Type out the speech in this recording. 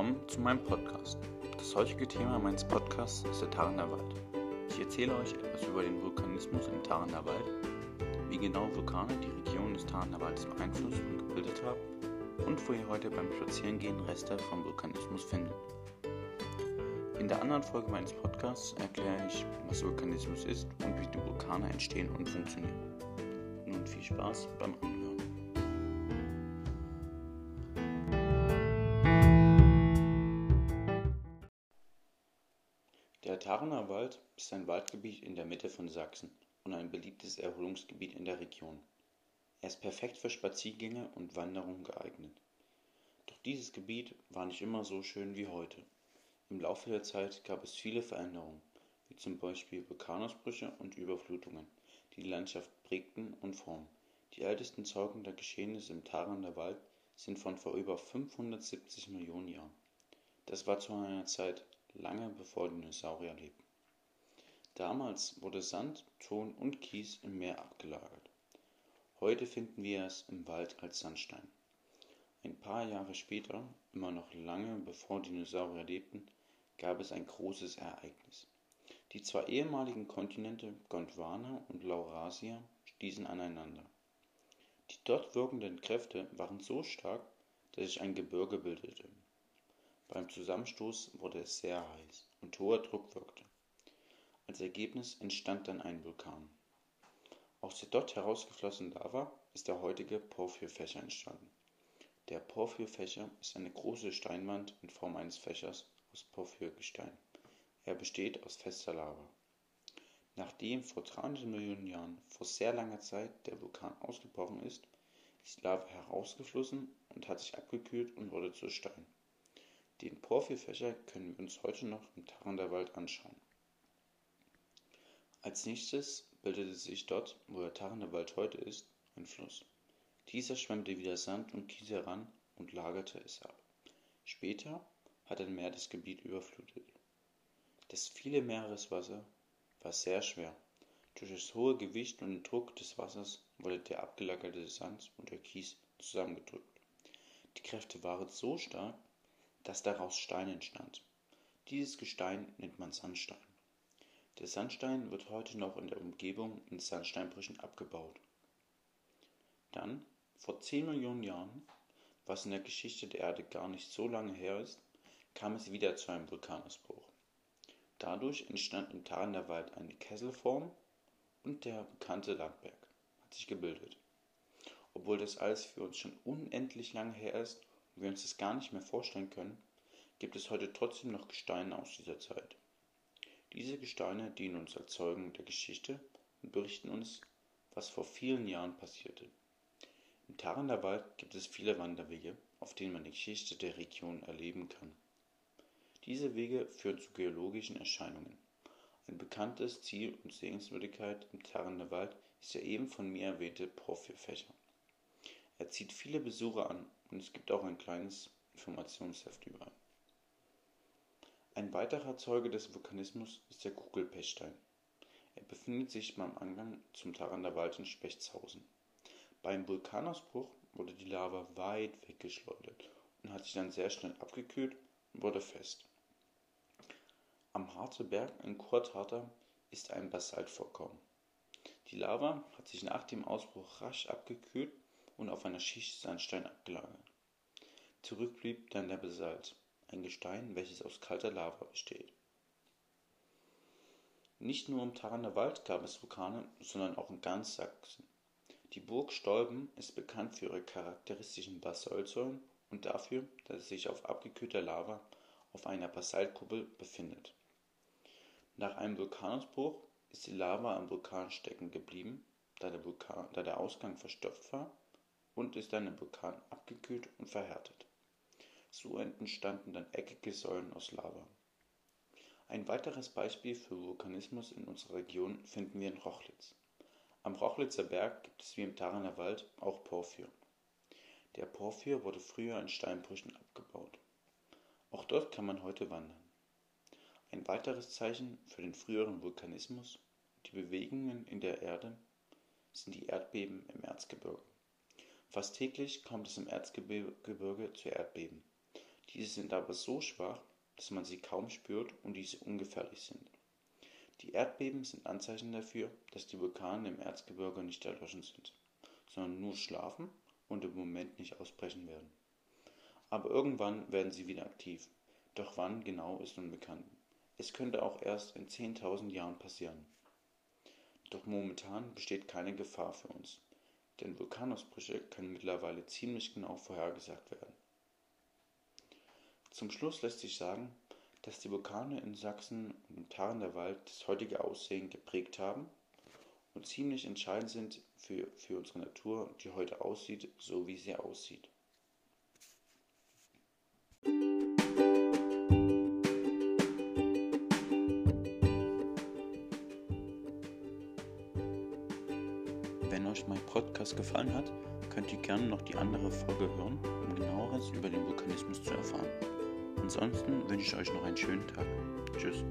willkommen zu meinem Podcast. Das heutige Thema meines Podcasts ist der Taraner Wald. Ich erzähle euch etwas über den Vulkanismus im Taraner Wald, wie genau Vulkane die Region des Taraner Waldes beeinflusst und gebildet haben und wo ihr heute beim Spazierengehen Reste vom Vulkanismus findet. In der anderen Folge meines Podcasts erkläre ich, was Vulkanismus ist und wie die Vulkane entstehen und funktionieren. Nun viel Spaß beim Anhören. Der Tarner Wald ist ein Waldgebiet in der Mitte von Sachsen und ein beliebtes Erholungsgebiet in der Region. Er ist perfekt für Spaziergänge und Wanderungen geeignet. Doch dieses Gebiet war nicht immer so schön wie heute. Im Laufe der Zeit gab es viele Veränderungen, wie zum Beispiel Vulkanausbrüche und Überflutungen, die die Landschaft prägten und formen. Die ältesten Zeugen der Geschehnisse im Taraner Wald sind von vor über 570 Millionen Jahren. Das war zu einer Zeit, lange bevor Dinosaurier lebten. Damals wurde Sand, Ton und Kies im Meer abgelagert. Heute finden wir es im Wald als Sandstein. Ein paar Jahre später, immer noch lange bevor Dinosaurier lebten, gab es ein großes Ereignis. Die zwei ehemaligen Kontinente Gondwana und Laurasia stießen aneinander. Die dort wirkenden Kräfte waren so stark, dass sich ein Gebirge bildete. Beim Zusammenstoß wurde es sehr heiß und hoher Druck wirkte. Als Ergebnis entstand dann ein Vulkan. Aus der dort herausgeflossenen Lava ist der heutige Porphyrfächer entstanden. Der Porphyrfächer ist eine große Steinwand in Form eines Fächers aus Porphyrgestein. Er besteht aus fester Lava. Nachdem vor 300 Millionen Jahren vor sehr langer Zeit der Vulkan ausgebrochen ist, ist Lava herausgeflossen und hat sich abgekühlt und wurde zu Stein. Den Porphyrfächer können wir uns heute noch im Tarander Wald anschauen. Als nächstes bildete sich dort, wo der Tarander Wald heute ist, ein Fluss. Dieser schwemmte wieder Sand und Kies heran und lagerte es ab. Später hat ein Meer das Gebiet überflutet. Das viele Meereswasser war sehr schwer. Durch das hohe Gewicht und den Druck des Wassers wurde der abgelagerte Sand und der Kies zusammengedrückt. Die Kräfte waren so stark, dass daraus Stein entstand. Dieses Gestein nennt man Sandstein. Der Sandstein wird heute noch in der Umgebung in Sandsteinbrüchen abgebaut. Dann, vor 10 Millionen Jahren, was in der Geschichte der Erde gar nicht so lange her ist, kam es wieder zu einem Vulkanausbruch. Dadurch entstand im Tal Wald eine Kesselform und der bekannte Landberg hat sich gebildet. Obwohl das alles für uns schon unendlich lange her ist wir uns das gar nicht mehr vorstellen können, gibt es heute trotzdem noch Gesteine aus dieser Zeit. Diese Gesteine dienen uns als Zeugen der Geschichte und berichten uns, was vor vielen Jahren passierte. Im Tarander Wald gibt es viele Wanderwege, auf denen man die Geschichte der Region erleben kann. Diese Wege führen zu geologischen Erscheinungen. Ein bekanntes Ziel und Sehenswürdigkeit im Tarander Wald ist der eben von mir erwähnte Porphyrfächer. Er zieht viele Besucher an und es gibt auch ein kleines Informationsheft überall. Ein weiterer Zeuge des Vulkanismus ist der Kugelpechstein. Er befindet sich beim Angang zum Tarander Wald in Spechtshausen. Beim Vulkanausbruch wurde die Lava weit weggeschleudert und hat sich dann sehr schnell abgekühlt und wurde fest. Am Harteberg in Kurtharter ist ein Basaltvorkommen. Die Lava hat sich nach dem Ausbruch rasch abgekühlt und auf einer Schicht Sandstein abgelagert. Zurück blieb dann der Basalt, ein Gestein, welches aus kalter Lava besteht. Nicht nur im Taraner Wald gab es Vulkane, sondern auch in ganz Sachsen. Die Burg Stolben ist bekannt für ihre charakteristischen Basaltsäulen und dafür, dass es sich auf abgekühlter Lava auf einer Basaltkuppel befindet. Nach einem Vulkanausbruch ist die Lava am Vulkan stecken geblieben, da der, Vulkan, da der Ausgang verstopft war und ist dann im Vulkan abgekühlt und verhärtet. So entstanden dann eckige Säulen aus Lava. Ein weiteres Beispiel für Vulkanismus in unserer Region finden wir in Rochlitz. Am Rochlitzer Berg gibt es wie im Taraner Wald auch Porphyr. Der Porphyr wurde früher in Steinbrüchen abgebaut. Auch dort kann man heute wandern. Ein weiteres Zeichen für den früheren Vulkanismus, die Bewegungen in der Erde, sind die Erdbeben im Erzgebirge. Fast täglich kommt es im Erzgebirge zu Erdbeben. Diese sind aber so schwach, dass man sie kaum spürt und diese ungefährlich sind. Die Erdbeben sind Anzeichen dafür, dass die Vulkane im Erzgebirge nicht erloschen sind, sondern nur schlafen und im Moment nicht ausbrechen werden. Aber irgendwann werden sie wieder aktiv. Doch wann genau ist unbekannt. Es könnte auch erst in 10.000 Jahren passieren. Doch momentan besteht keine Gefahr für uns, denn Vulkanausbrüche können mittlerweile ziemlich genau vorhergesagt werden. Zum Schluss lässt sich sagen, dass die Vulkane in Sachsen und im Tarnderwald das heutige Aussehen geprägt haben und ziemlich entscheidend sind für, für unsere Natur, die heute aussieht, so wie sie aussieht. Euch mein Podcast gefallen hat, könnt ihr gerne noch die andere Folge hören, um genaueres über den Vulkanismus zu erfahren. Ansonsten wünsche ich euch noch einen schönen Tag. Tschüss.